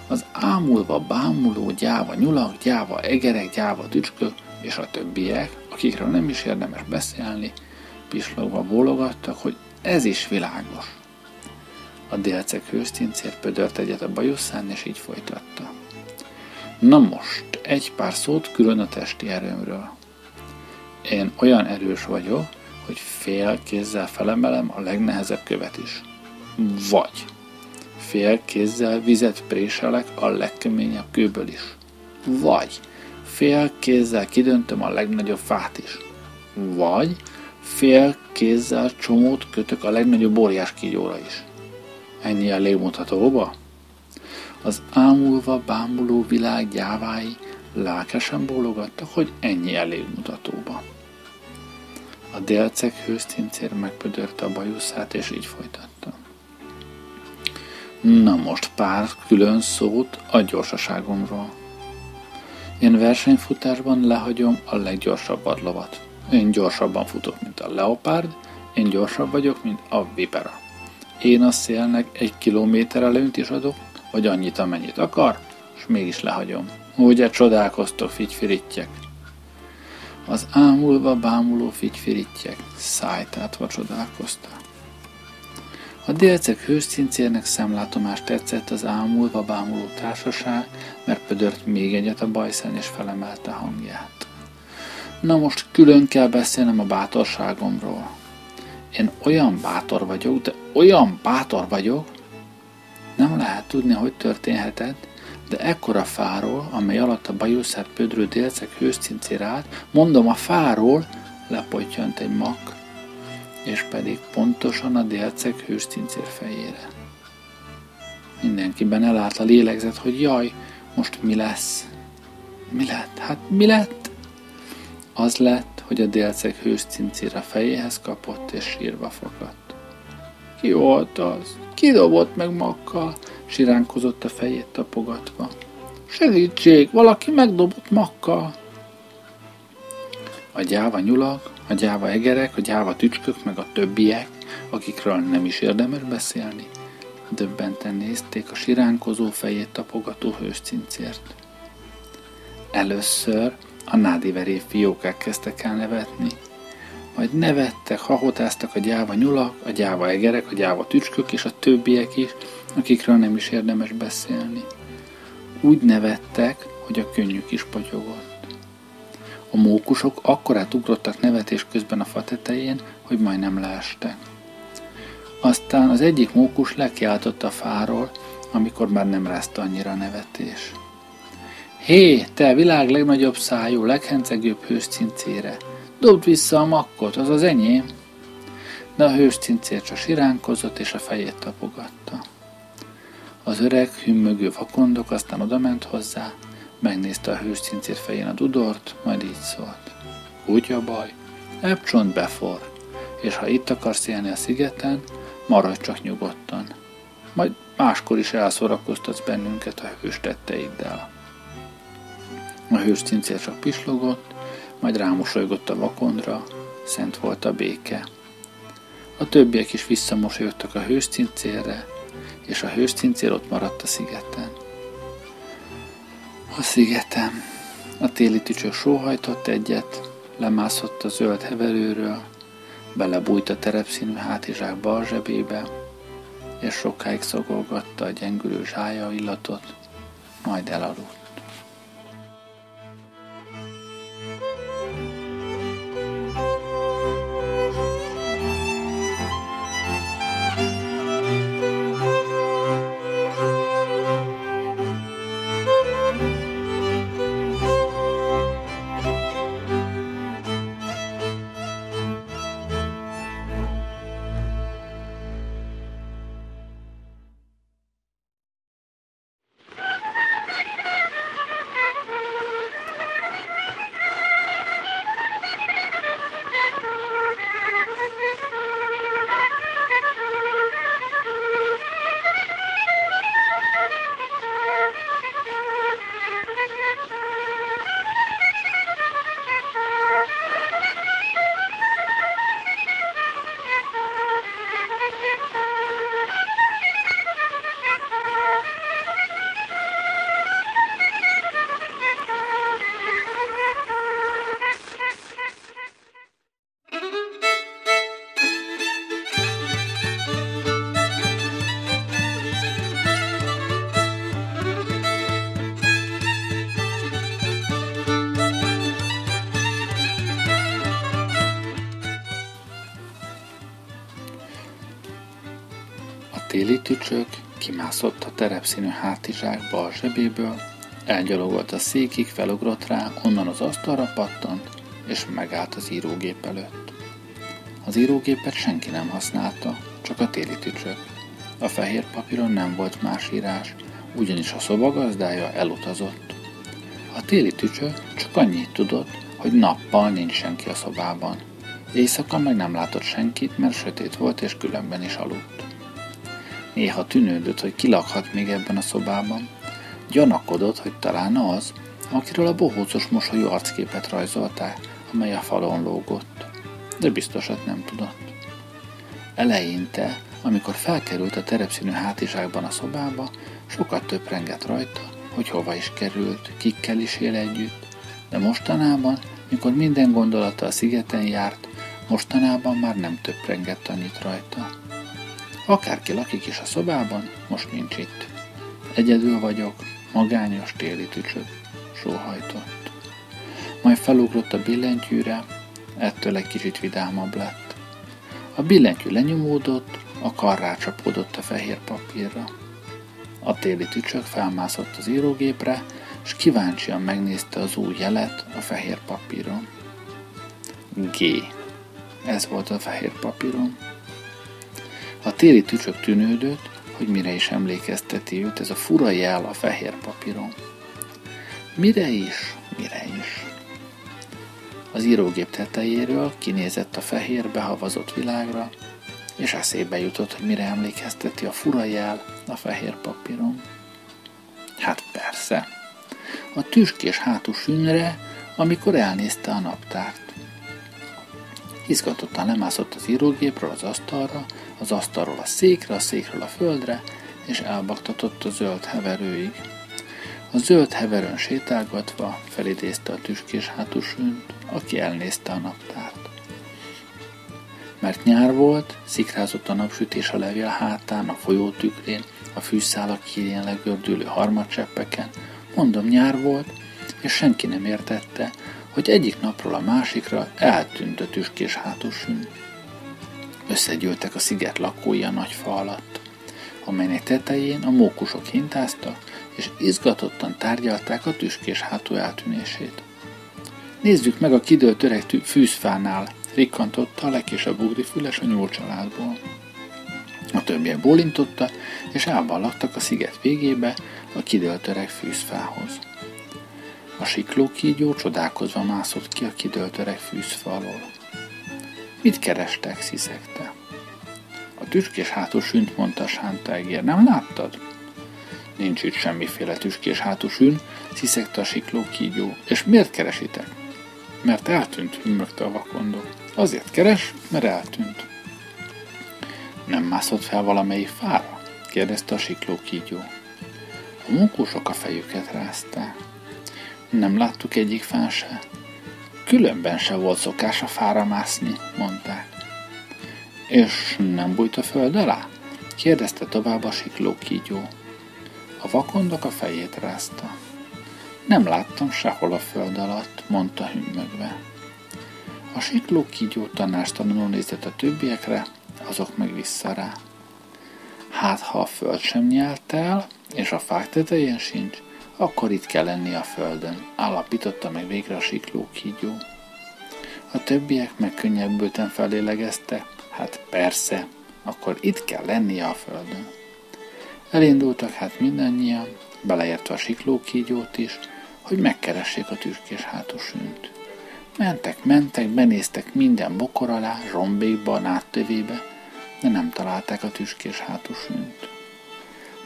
Az ámulva, bámuló, gyáva nyulak, gyáva egerek, gyáva tücskök és a többiek, akikről nem is érdemes beszélni, pislogva bólogattak, hogy ez is világos. A délceg hőszcincér pödört egyet a bajuszán, és így folytatta. Na most, egy pár szót külön a testi erőmről. Én olyan erős vagyok, hogy fél kézzel felemelem a legnehezebb követ is. Vagy fél kézzel vizet préselek a legkeményebb kőből is. Vagy fél kézzel kidöntöm a legnagyobb fát is. Vagy fél kézzel csomót kötök a legnagyobb óriás kígyóra is. Ennyi a légmutatóba? Az ámulva bámuló világ gyávái lelkesen bólogattak, hogy ennyi elég mutatóba. A délceg hőszcincér megpödörte a bajuszát, és így folytatta. Na most pár külön szót a gyorsaságomról. Én versenyfutásban lehagyom a leggyorsabb vadlovat. Én gyorsabban futok, mint a leopárd, én gyorsabb vagyok, mint a vipera. Én a szélnek egy kilométer előnyt is adok, vagy annyit, amennyit akar, és mégis lehagyom. Ugye csodálkoztok, figyfirittyek? Az ámulva bámuló figyfirittyek szájtátva csodálkoztak. A délceg hőscincérnek szemlátomást tetszett az ámulva bámuló társaság, mert pödört még egyet a bajszán és felemelte hangját. Na most külön kell beszélnem a bátorságomról. Én olyan bátor vagyok, de olyan bátor vagyok, nem lehet tudni, hogy történhetett, de ekkora fáról, amely alatt a bajuszát pödrő délceg hőscincér állt, mondom a fáról, lepottyant egy mak, és pedig pontosan a délceg hőscincér fejére. Mindenkiben elállt a lélegzet, hogy jaj, most mi lesz? Mi lett? Hát mi lett? Az lett, hogy a délceg hőscincér a fejéhez kapott, és sírva fogadt. Ki volt az? Ki dobott meg makkal? Siránkozott a fejét tapogatva. Segítség, valaki megdobott makkal. A gyáva nyulak, a gyáva egerek, a gyáva tücskök, meg a többiek, akikről nem is érdemes beszélni, döbbenten nézték a siránkozó fejét tapogató hőscincért. Először a nádiveré fiókák kezdtek el nevetni, majd nevettek, hahotáztak a gyáva nyulak, a gyáva egerek, a gyáva tücskök és a többiek is, akikről nem is érdemes beszélni. Úgy nevettek, hogy a könnyük is potyogott. A mókusok akkorát ugrottak nevetés közben a fa tetején, hogy majdnem leestek. Aztán az egyik mókus lekiáltott a fáról, amikor már nem rázta annyira nevetés. Hé, te világ legnagyobb szájú, leghencegőbb hőscincére! Dobd vissza a makkot, az az enyém! De a hőscincér csak siránkozott, és a fejét tapogatta. Az öreg, hümmögő vakondok aztán odament hozzá, megnézte a hőscincér fején a dudort, majd így szólt. Úgy a baj, Epcsont befor, és ha itt akarsz élni a szigeten, maradj csak nyugodtan. Majd máskor is elszórakoztatsz bennünket a hős tetteiddel. A hős cincér csak pislogott, majd rámosolygott a vakondra, szent volt a béke. A többiek is visszamosolyogtak a hős cincérre, és a hős cincér ott maradt a szigeten. A szigeten a téli tücsök sóhajtott egyet, lemászott a zöld heverőről, belebújt a terepszínű hátizsák bal zsebébe, és sokáig szagolgatta a gyengülő zsája illatot, majd elaludt. Tücsök kimászott a terepszínű hátizsák bal zsebéből, elgyalogolt a székig, felugrott rá, onnan az asztalra pattant, és megállt az írógép előtt. Az írógépet senki nem használta, csak a téli tücsök. A fehér papíron nem volt más írás, ugyanis a szobagazdája elutazott. A téli tücsök csak annyit tudott, hogy nappal nincs senki a szobában. Éjszaka meg nem látott senkit, mert sötét volt és különben is aludt. Néha tűnődött, hogy kilakhat még ebben a szobában. Gyanakodott, hogy talán az, akiről a bohócos mosolyú arcképet rajzolták, amely a falon lógott. De biztosat nem tudott. Eleinte, amikor felkerült a terepszínű hátizsákban a szobába, sokat töprengett rajta, hogy hova is került, kikkel is él együtt, de mostanában, mikor minden gondolata a szigeten járt, mostanában már nem töprengett annyit rajta. Akárki lakik is a szobában, most nincs itt. Egyedül vagyok, magányos téli tücsök, sóhajtott. majd felugrott a billentyűre, ettől egy kicsit vidámabb lett. A billentyű lenyomódott, a kar rácsapódott a fehér papírra. A téli tücsök felmászott az írógépre, és kíváncsian megnézte az új jelet a fehér papíron. G. Ez volt a fehér papíron. A téli tücsök tűnődött, hogy mire is emlékezteti őt ez a fura jel a fehér papíron. Mire is, mire is. Az írógép tetejéről kinézett a fehér behavazott világra, és eszébe jutott, hogy mire emlékezteti a fura jel a fehér papíron. Hát persze, a tüskés hátú sünre, amikor elnézte a naptárt. Izgatottan lemászott az írógépről az asztalra, az asztalról a székre, a székről a földre, és elbaktatott a zöld heverőig. A zöld heverőn sétálgatva felidézte a tüskés hátusűnt, aki elnézte a naptárt. Mert nyár volt, szikrázott a napsütés a levél hátán, a folyó tükrén, a fűszálak hírjén legördülő harmadcseppeken, mondom nyár volt, és senki nem értette, hogy egyik napról a másikra eltűnt a tüskés hátusűn. Összegyűltek a sziget lakói a nagy fa alatt, amelynek tetején a mókusok hintáztak, és izgatottan tárgyalták a tüskés hátú eltűnését. Nézzük meg a kidőlt öreg fűzfánál, rikkantotta a legkisebb ugrifüles a nyúl családból. A többiek bólintotta, és elballagtak a sziget végébe a kidőlt öreg fűzfához. A siklókígyó csodálkozva mászott ki a kidőlt öreg fűzfa alól. Mit kerestek, sziszegte? A tüskés hátul sünt, mondta a sántágér. Nem láttad? Nincs itt semmiféle tüskés hátusűn, sziszegte a siklókígyó. És miért keresitek? Mert eltűnt, hümmögte a vakondó. Azért keres, mert eltűnt. Nem mászott fel valamelyik fára? kérdezte a siklókígyó. A munkósok a fejüket rázták. Nem láttuk egyik fán se. Különben se volt szokás a fára mászni, mondták. És nem bújt a föld alá? kérdezte tovább a siklókígyó. A vakondok a fejét rázta. Nem láttam sehol a föld alatt, mondta hümmögve. A siklókígyó tanástalanul nézett a többiekre, azok meg vissza rá. Hát, ha a föld sem nyelt el, és a fák tetején sincs, akkor itt kell lenni a földön, állapította meg végre a siklókígyó. A többiek megkönnyebbülten felélegezte, hát persze, akkor itt kell lennie a földön. Elindultak hát mindannyian, beleértve a siklókígyót is, hogy megkeressék a tüskés hátusűnt. Mentek, mentek, benéztek minden bokor alá, zsombékba, náttövébe, de nem találták a tüskés hátusűnt.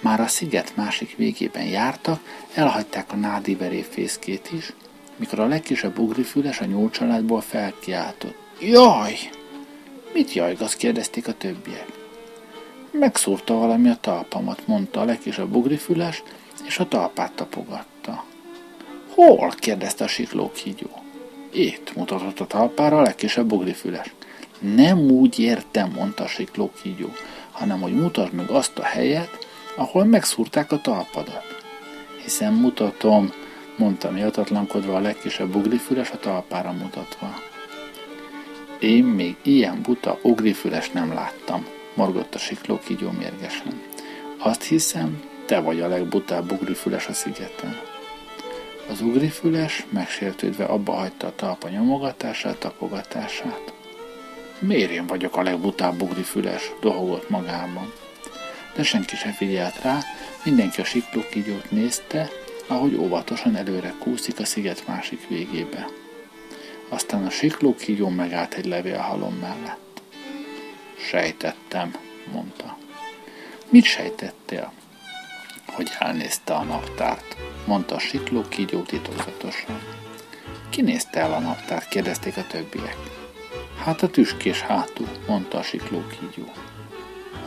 Már a sziget másik végében jártak, elhagyták a nádi fészkét is, mikor a legkisebb ugrifüles a nyúl családból felkiáltott. Jaj! Mit jajgasz? kérdezték a többiek. Megszúrta valami a talpamat, mondta a legkisebb ugrifüles, és a talpát tapogatta. Hol? kérdezte a siklókígyó. Itt mutatott a talpára a legkisebb ugrifüles. Nem úgy értem, mondta a siklókígyó, hanem hogy mutasd meg azt a helyet, ahol megszúrták a talpadat. Hiszen mutatom, mondta miatatlankodva a legkisebb ugrifüles a talpára mutatva. Én még ilyen buta ugrifüles nem láttam, morgott a sikló kígyó mérgesen. Azt hiszem, te vagy a legbutább ugrifüles a szigeten. Az ugrifüles megsértődve abba hagyta a talpa nyomogatását, tapogatását. Miért én vagyok a legbutább ugrifüles? dohogott magában de senki sem figyelt rá, mindenki a siklókígyót nézte, ahogy óvatosan előre kúszik a sziget másik végébe. Aztán a siklókígyó megállt egy levélhalom mellett. Sejtettem, mondta. Mit sejtettél? Hogy elnézte a naptárt, mondta a siklókígyó titokzatosan. Ki nézte el a naptárt? kérdezték a többiek. Hát a tüskés hátú, mondta a siklókígyó.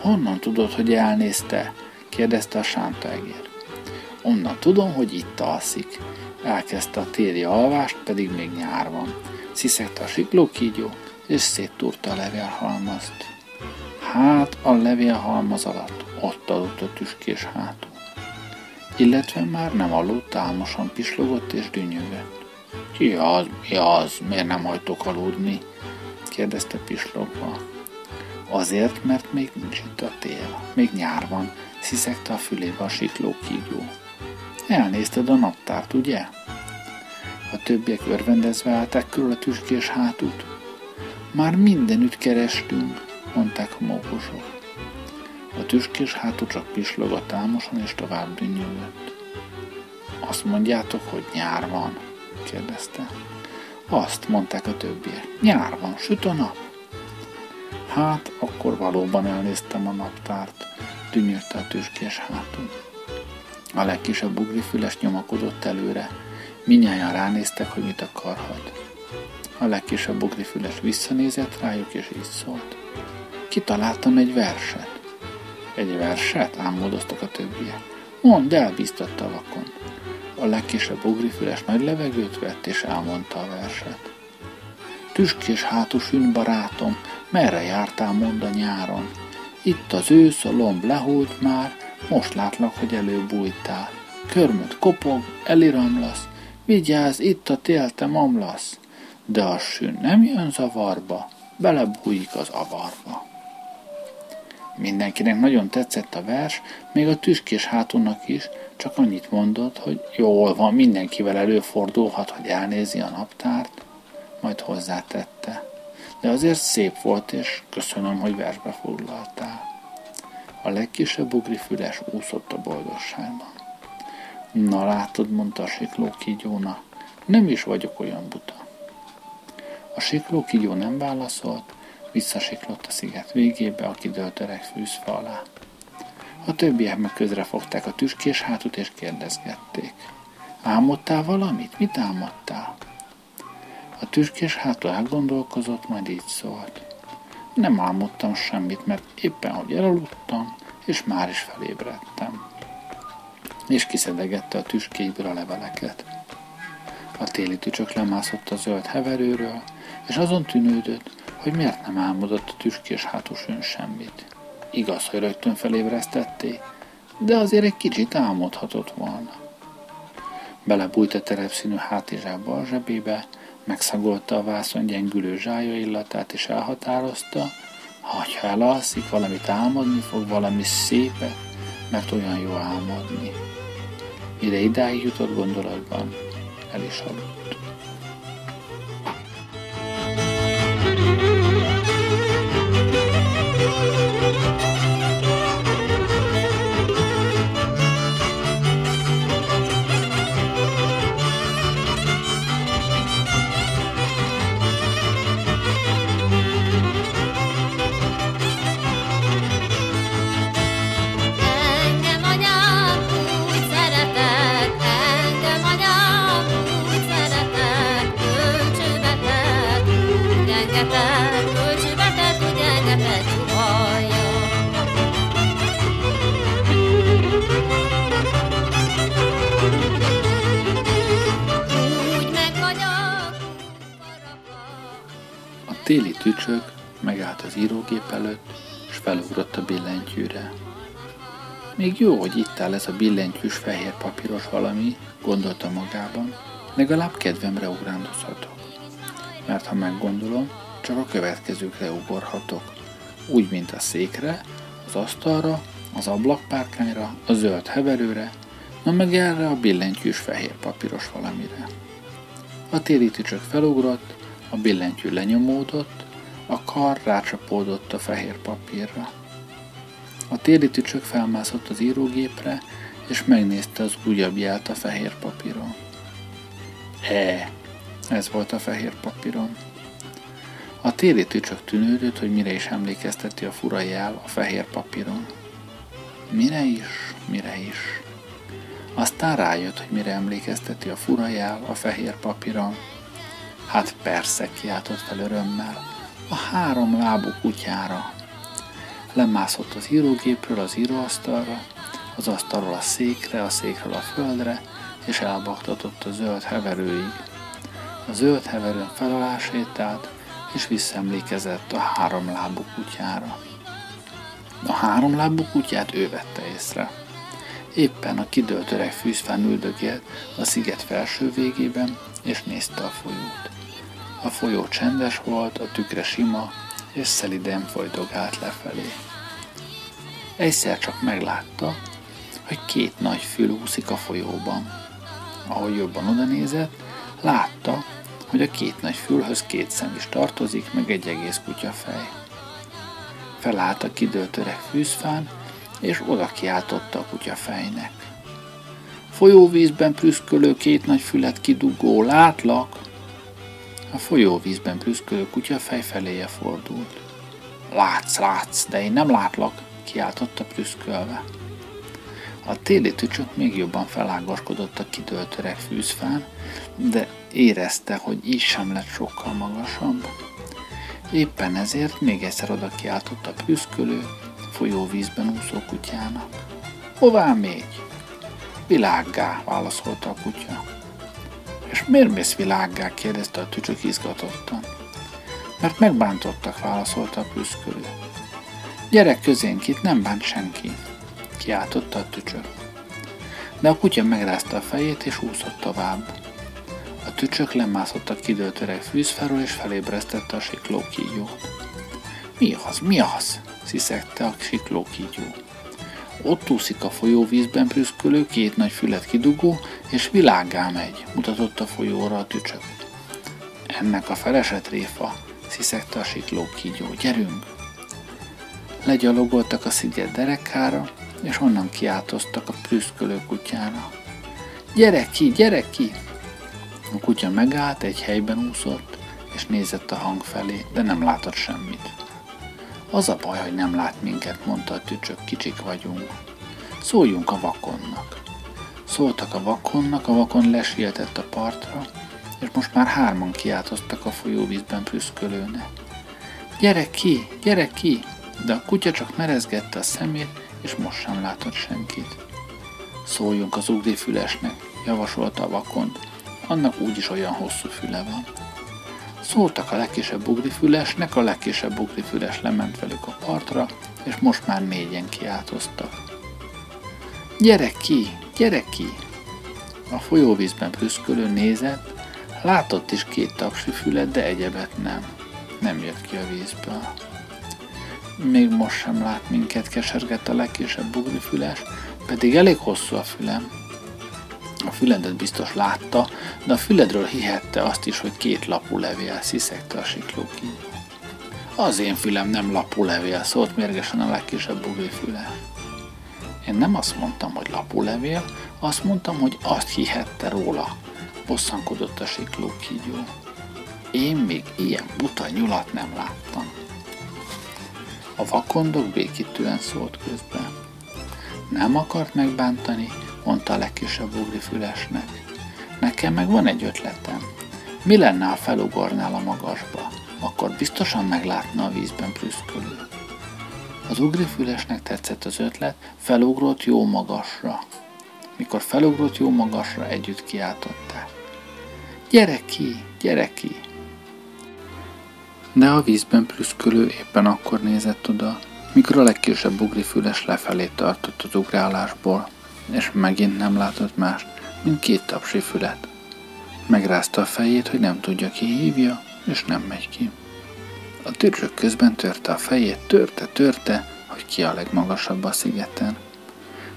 Honnan tudod, hogy elnézte? kérdezte a sántaegér. Onnan tudom, hogy itt alszik. Elkezdte a téli alvást, pedig még nyár van. Sziszegte a siklókígyó, és széttúrta a levélhalmazt. Hát a levélhalmaz alatt ott aludt a tüskés hátú. Illetve már nem aludt, álmosan pislogott és dünnyögött. Ki az, mi az, miért nem hagytok aludni? kérdezte pislogva. Azért, mert még nincs itt a tél. Még nyár van, sziszegte a fülébe a sikló kígyó. Elnézted a naptárt, ugye? A többiek örvendezve állták körül a tüskés hátút. Már mindenütt kerestünk, mondták a mókusok. A tüskés hátú csak pislogott álmosan és tovább dünnyögött. Azt mondjátok, hogy nyár van? kérdezte. Azt mondták a többiek. Nyár van, süt a nap. Hát, akkor valóban elnéztem a naptárt, dünnyögte a tüskés hátú. A legkisebb füles nyomakodott előre. Minnyáján ránéztek, hogy mit akarhat. A legkisebb füles visszanézett rájuk, és így szólt. Kitaláltam egy verset. Egy verset? Álmodoztak a többiek. Mondd el, biztatta a vakon. A legkisebb ugrifüles nagy levegőt vett, és elmondta a verset. Tüskés hátus barátom, merre jártál mond a nyáron? Itt az ősz, a lomb lehújt már, most látlak, hogy előbújtál. Körmöd kopog, eliramlasz, vigyázz, itt a tél, te mamlasz. De a sün nem jön zavarba, belebújik az avarba. Mindenkinek nagyon tetszett a vers, még a tüskés hátunak is, csak annyit mondott, hogy jól van, mindenkivel előfordulhat, hogy elnézi a naptárt, majd hozzátette. De azért szép volt, és köszönöm, hogy versbe foglaltál. A legkisebb füles úszott a boldogságban. Na látod, mondta a sikló kígyóna, nem is vagyok olyan buta. A sikló kígyó nem válaszolt, visszasiklott a sziget végébe a kidőlt öreg fűzfa alá. A többiek meg közre fogták a tüskés hátut és kérdezgették. Álmodtál valamit? Mit álmodtál? A tüskés hátul elgondolkozott, majd így szólt. Nem álmodtam semmit, mert éppen, hogy elaludtam, és már is felébredtem. És kiszedegette a tüskéből a leveleket. A téli tücsök lemászott a zöld heverőről, és azon tűnődött, hogy miért nem álmodott a tüskés hátus ön semmit. Igaz, hogy rögtön felébresztették, de azért egy kicsit álmodhatott volna. Belebújt a terepszínű hátizsába a zsebébe, megszagolta a vászon gyengülő zsája illatát, és elhatározta, ha elalszik, valamit álmodni fog, valami szépet, mert olyan jó álmodni. Mire idáig jutott gondolatban, el is aludt. Tücsök megállt az írógép előtt, és felugrott a billentyűre. Még jó, hogy itt áll ez a billentyűs fehér papíros valami, gondolta magában, legalább kedvemre ugrándozhatok. Mert ha meggondolom, csak a következőkre ugorhatok. Úgy, mint a székre, az asztalra, az ablakpárkányra, a zöld heverőre, na meg erre a billentyűs fehér papíros valamire. A téli tücsök felugrott, a billentyű lenyomódott, a kar rácsapódott a fehér papírra. A téli tücsök felmászott az írógépre, és megnézte az újabb jelt a fehér papíron. E, ez volt a fehér papíron. A téli tücsök tűnődött, hogy mire is emlékezteti a fura jel a fehér papíron. Mire is, mire is. Aztán rájött, hogy mire emlékezteti a fura jel a fehér papíron. Hát persze, kiáltott fel örömmel. A három lábú kutyára. Lemászott az írógépről az íróasztalra, az asztalról a székre, a székről a földre, és elbaktatott a zöld heverőig. A zöld heverőn felalá sétált, és visszaemlékezett a három lábú kutyára. A három lábú kutyát ő vette észre. Éppen a kidőlt öreg fűzfán üldögélt a sziget felső végében, és nézte a folyót. A folyó csendes volt, a tükre sima, és szeliden folydogált lefelé. Egyszer csak meglátta, hogy két nagy fül úszik a folyóban. Ahogy jobban oda nézett, látta, hogy a két nagy fülhöz két szem is tartozik, meg egy egész kutyafej. Felállt a kidőlt öreg fűzfán, és oda kiáltotta a kutyafejnek. Folyóvízben prüszkölő két nagy fület kidugó, látlak! A folyóvízben prüszkölő kutyafej feléje fordult. Látsz, látsz, de én nem látlak, kiáltotta prüszkölve. A téli tücsök még jobban felágaskodott a kidőlt öreg fűzfán, de érezte, hogy így sem lett sokkal magasabb. Éppen ezért még egyszer oda kiáltott a prüszkölő, folyóvízben úszó kutyának. Hová még? Világgá, válaszolta a kutya. És miért mész világgá? kérdezte a tücsök izgatottan. Mert megbántottak, válaszolta a prüszkölő. Gyerek közénk, itt nem bánt senki, kiáltotta a tücsök. De a kutya megrázta a fejét és úszott tovább. A tücsök lemászott a kidőlt öreg fűzfelől és felébresztette a sikló kígyót. Mi az, mi az? sziszegte a sikló kígyó. Ott úszik a folyóvízben prüszkölő, két nagy fület kidugó, és világá megy, mutatott a folyóra a tücsök. Ennek a feleset réfa, sziszegte a sikló kígyó. Gyerünk! Legyalogoltak a sziget derekára, és onnan kiáltoztak a prüszkölő kutyára. Gyere ki, gyere ki! A kutya megállt, egy helyben úszott, és nézett a hang felé, de nem látott semmit. Az a baj, hogy nem lát minket, mondta a tücsök, kicsik vagyunk. Szóljunk a vakonnak. Szóltak a vakonnak, a vakon lesietett a partra, és most már hárman kiáltoztak a folyóvízben prüszkölőne. Gyere ki, gyere ki! De a kutya csak merezgette a szemét, és most sem látott senkit. Szóljunk az ugrifülesnek, javasolta a vakon, annak úgyis olyan hosszú füle van. Szóltak a legkisebb ugrifülesnek, a legkisebb ugrifüles lement velük a partra, és most már négyen kiáltoztak. Gyere ki, gyere ki! A folyóvízben prüszkölő nézett, látott is két tapsi fület, de egyebet nem. Nem jött ki a vízből. Még most sem lát minket, kesergett a legkisebb ugrifüles, pedig elég hosszú a fülem. A füledet biztos látta, de a füledről hihette azt is, hogy két lapú levél, sziszegte a siklóki. Az én fülem nem lapú levél, szólt mérgesen a legkisebb füle. Én nem azt mondtam, hogy lapú levél, azt mondtam, hogy azt hihette róla, bosszankodott a sikló kígyó. Én még ilyen buta nyulat nem láttam. A vakondok békítően szólt közben. Nem akart megbántani, mondta a legkisebb fülesnek. Nekem meg van egy ötletem. Mi lenne, ha felugornál a magasba? Akkor biztosan meglátna a vízben prüszkölő. Az ugrifülesnek tetszett az ötlet, felugrott jó magasra. Mikor felugrott jó magasra, együtt kiáltották. Gyere ki, gyere ki! De a vízben prüszkölő éppen akkor nézett oda, mikor a legkisebb ugrifüles lefelé tartott az ugrálásból és megint nem látott mást, mint két tapsi fület. Megrázta a fejét, hogy nem tudja ki hívja, és nem megy ki. A tücsök közben törte a fejét, törte, törte, hogy ki a legmagasabb a szigeten.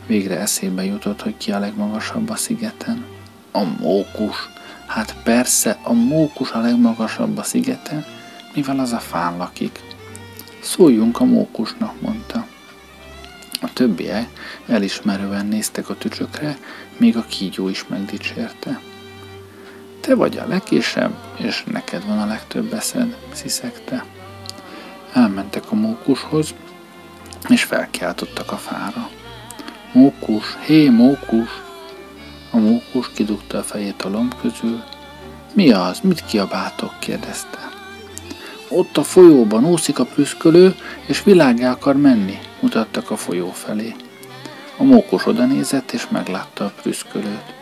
Végre eszébe jutott, hogy ki a legmagasabb a szigeten. A mókus. Hát persze, a mókus a legmagasabb a szigeten, mivel az a fán lakik. Szóljunk a mókusnak, mondta. A többiek elismerően néztek a tücsökre, még a kígyó is megdicsérte. Te vagy a legkésebb, és neked van a legtöbb eszed, sziszegte. Elmentek a mókushoz, és felkiáltottak a fára. Mókus, hé, mókus! A mókus kidugta a fejét a lomb közül. Mi az, mit kiabáltok? kérdezte. Ott a folyóban úszik a prüszkölő, és világá akar menni, mutattak a folyó felé. A mókos oda nézett, és meglátta a prüszkölőt.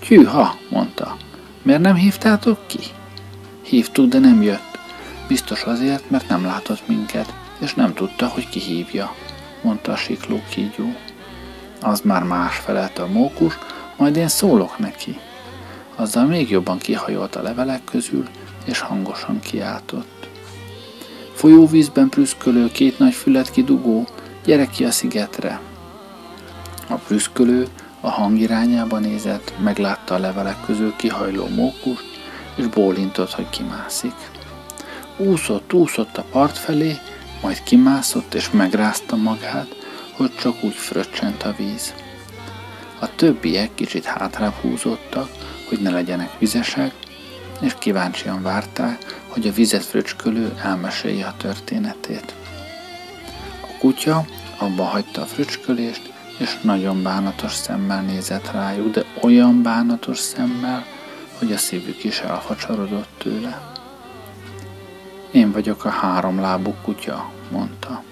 Tyűha, mondta. Miért nem hívtátok ki? Hívtuk, de nem jött. Biztos azért, mert nem látott minket, és nem tudta, hogy ki hívja, mondta a sikló kígyó. Az már más felelte a mókus, majd én szólok neki. Azzal még jobban kihajolt a levelek közül, és hangosan kiáltott. Folyóvízben prüszkölő, két nagy fület kidugó, gyere ki a szigetre! A prüszkölő a hang irányába nézett, meglátta a levelek közül kihajló mókust, és bólintott, hogy kimászik. Úszott, úszott a part felé, majd kimászott és megrázta magát, hogy csak úgy fröccsent a víz. A többiek kicsit hátrább húzódtak, hogy ne legyenek vizesek, és kíváncsian várták, hogy a vizet fröcskölő elmesélje a történetét. A kutya abba hagyta a fröcskölést, és nagyon bánatos szemmel nézett rájuk, de olyan bánatos szemmel, hogy a szívük is elfacsarodott tőle. Én vagyok a háromlábú kutya, mondta.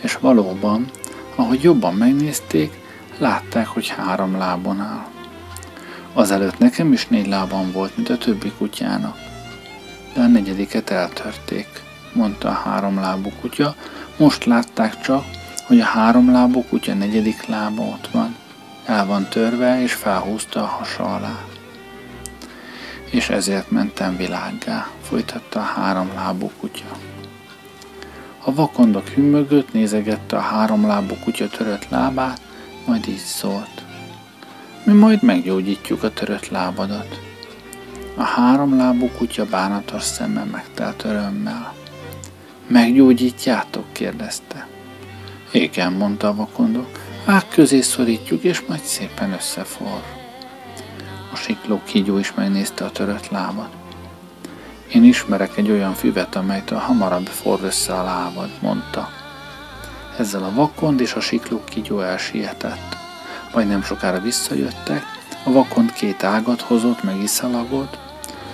És valóban, ahogy jobban megnézték, látták, hogy három lábon áll. Azelőtt nekem is négy lábam volt, mint a többi kutyának. De a negyediket eltörték, mondta a háromlábú kutya. Most látták csak, hogy a háromlábú kutya negyedik lába ott van. El van törve, és felhúzta a hasa alá. És ezért mentem világgá, folytatta a háromlábú kutya. A vakondok hümmögött, nézegette a háromlábú kutya törött lábát, majd így szólt. Mi majd meggyógyítjuk a törött lábadat. A háromlábú kutya bánatos szemmel megtelt örömmel. Meggyógyítjátok? kérdezte. Igen, mondta a vakondok. Ág közé szorítjuk, és majd szépen összefor. A sikló kígyó is megnézte a törött lábat. Én ismerek egy olyan füvet, amelytől hamarabb forr össze a lábad, mondta. Ezzel a vakond és a sikló kígyó elsietett. Majd nem sokára visszajöttek, a vakond két ágat hozott, meg iszalagot,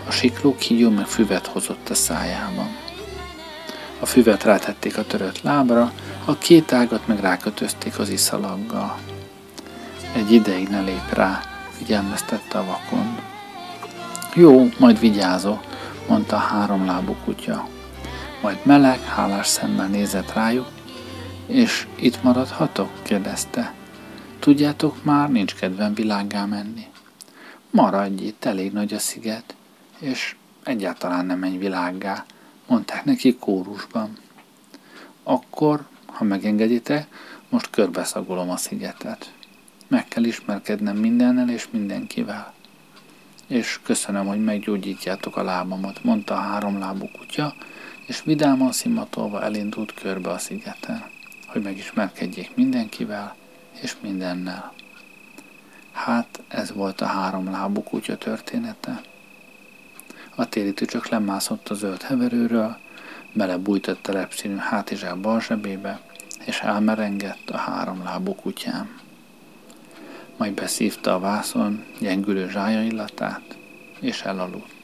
a sikló kígyó meg füvet hozott a szájában. A füvet rátették a törött lábra, a két ágat meg rákötözték az iszalaggal. Egy ideig ne lép rá, figyelmeztette a vakond. Jó, majd vigyázok, mondta a háromlábú kutya. Majd meleg, hálás szemmel nézett rájuk, és itt maradhatok? kérdezte. Tudjátok már, nincs kedvem világgá menni. Maradj itt, elég nagy a sziget, és egyáltalán nem menj világgá, mondták neki kórusban. Akkor, ha megengeditek, most körbeszagolom a szigetet. Meg kell ismerkednem mindennel és mindenkivel. És köszönöm, hogy meggyógyítjátok a lábamat, mondta a háromlábú kutya, és vidáman szimatolva elindult körbe a szigeten, hogy megismerkedjék mindenkivel és mindennel. Hát ez volt a háromlábú kutya története. A téli tücsök lemászott a zöld heverőről, belebújt a telepszínű hátizsák bal zsebébe, és elmerengett a háromlábú kutyám. Majd beszívta a vászon gyengülő zsája illatát, és elaludt.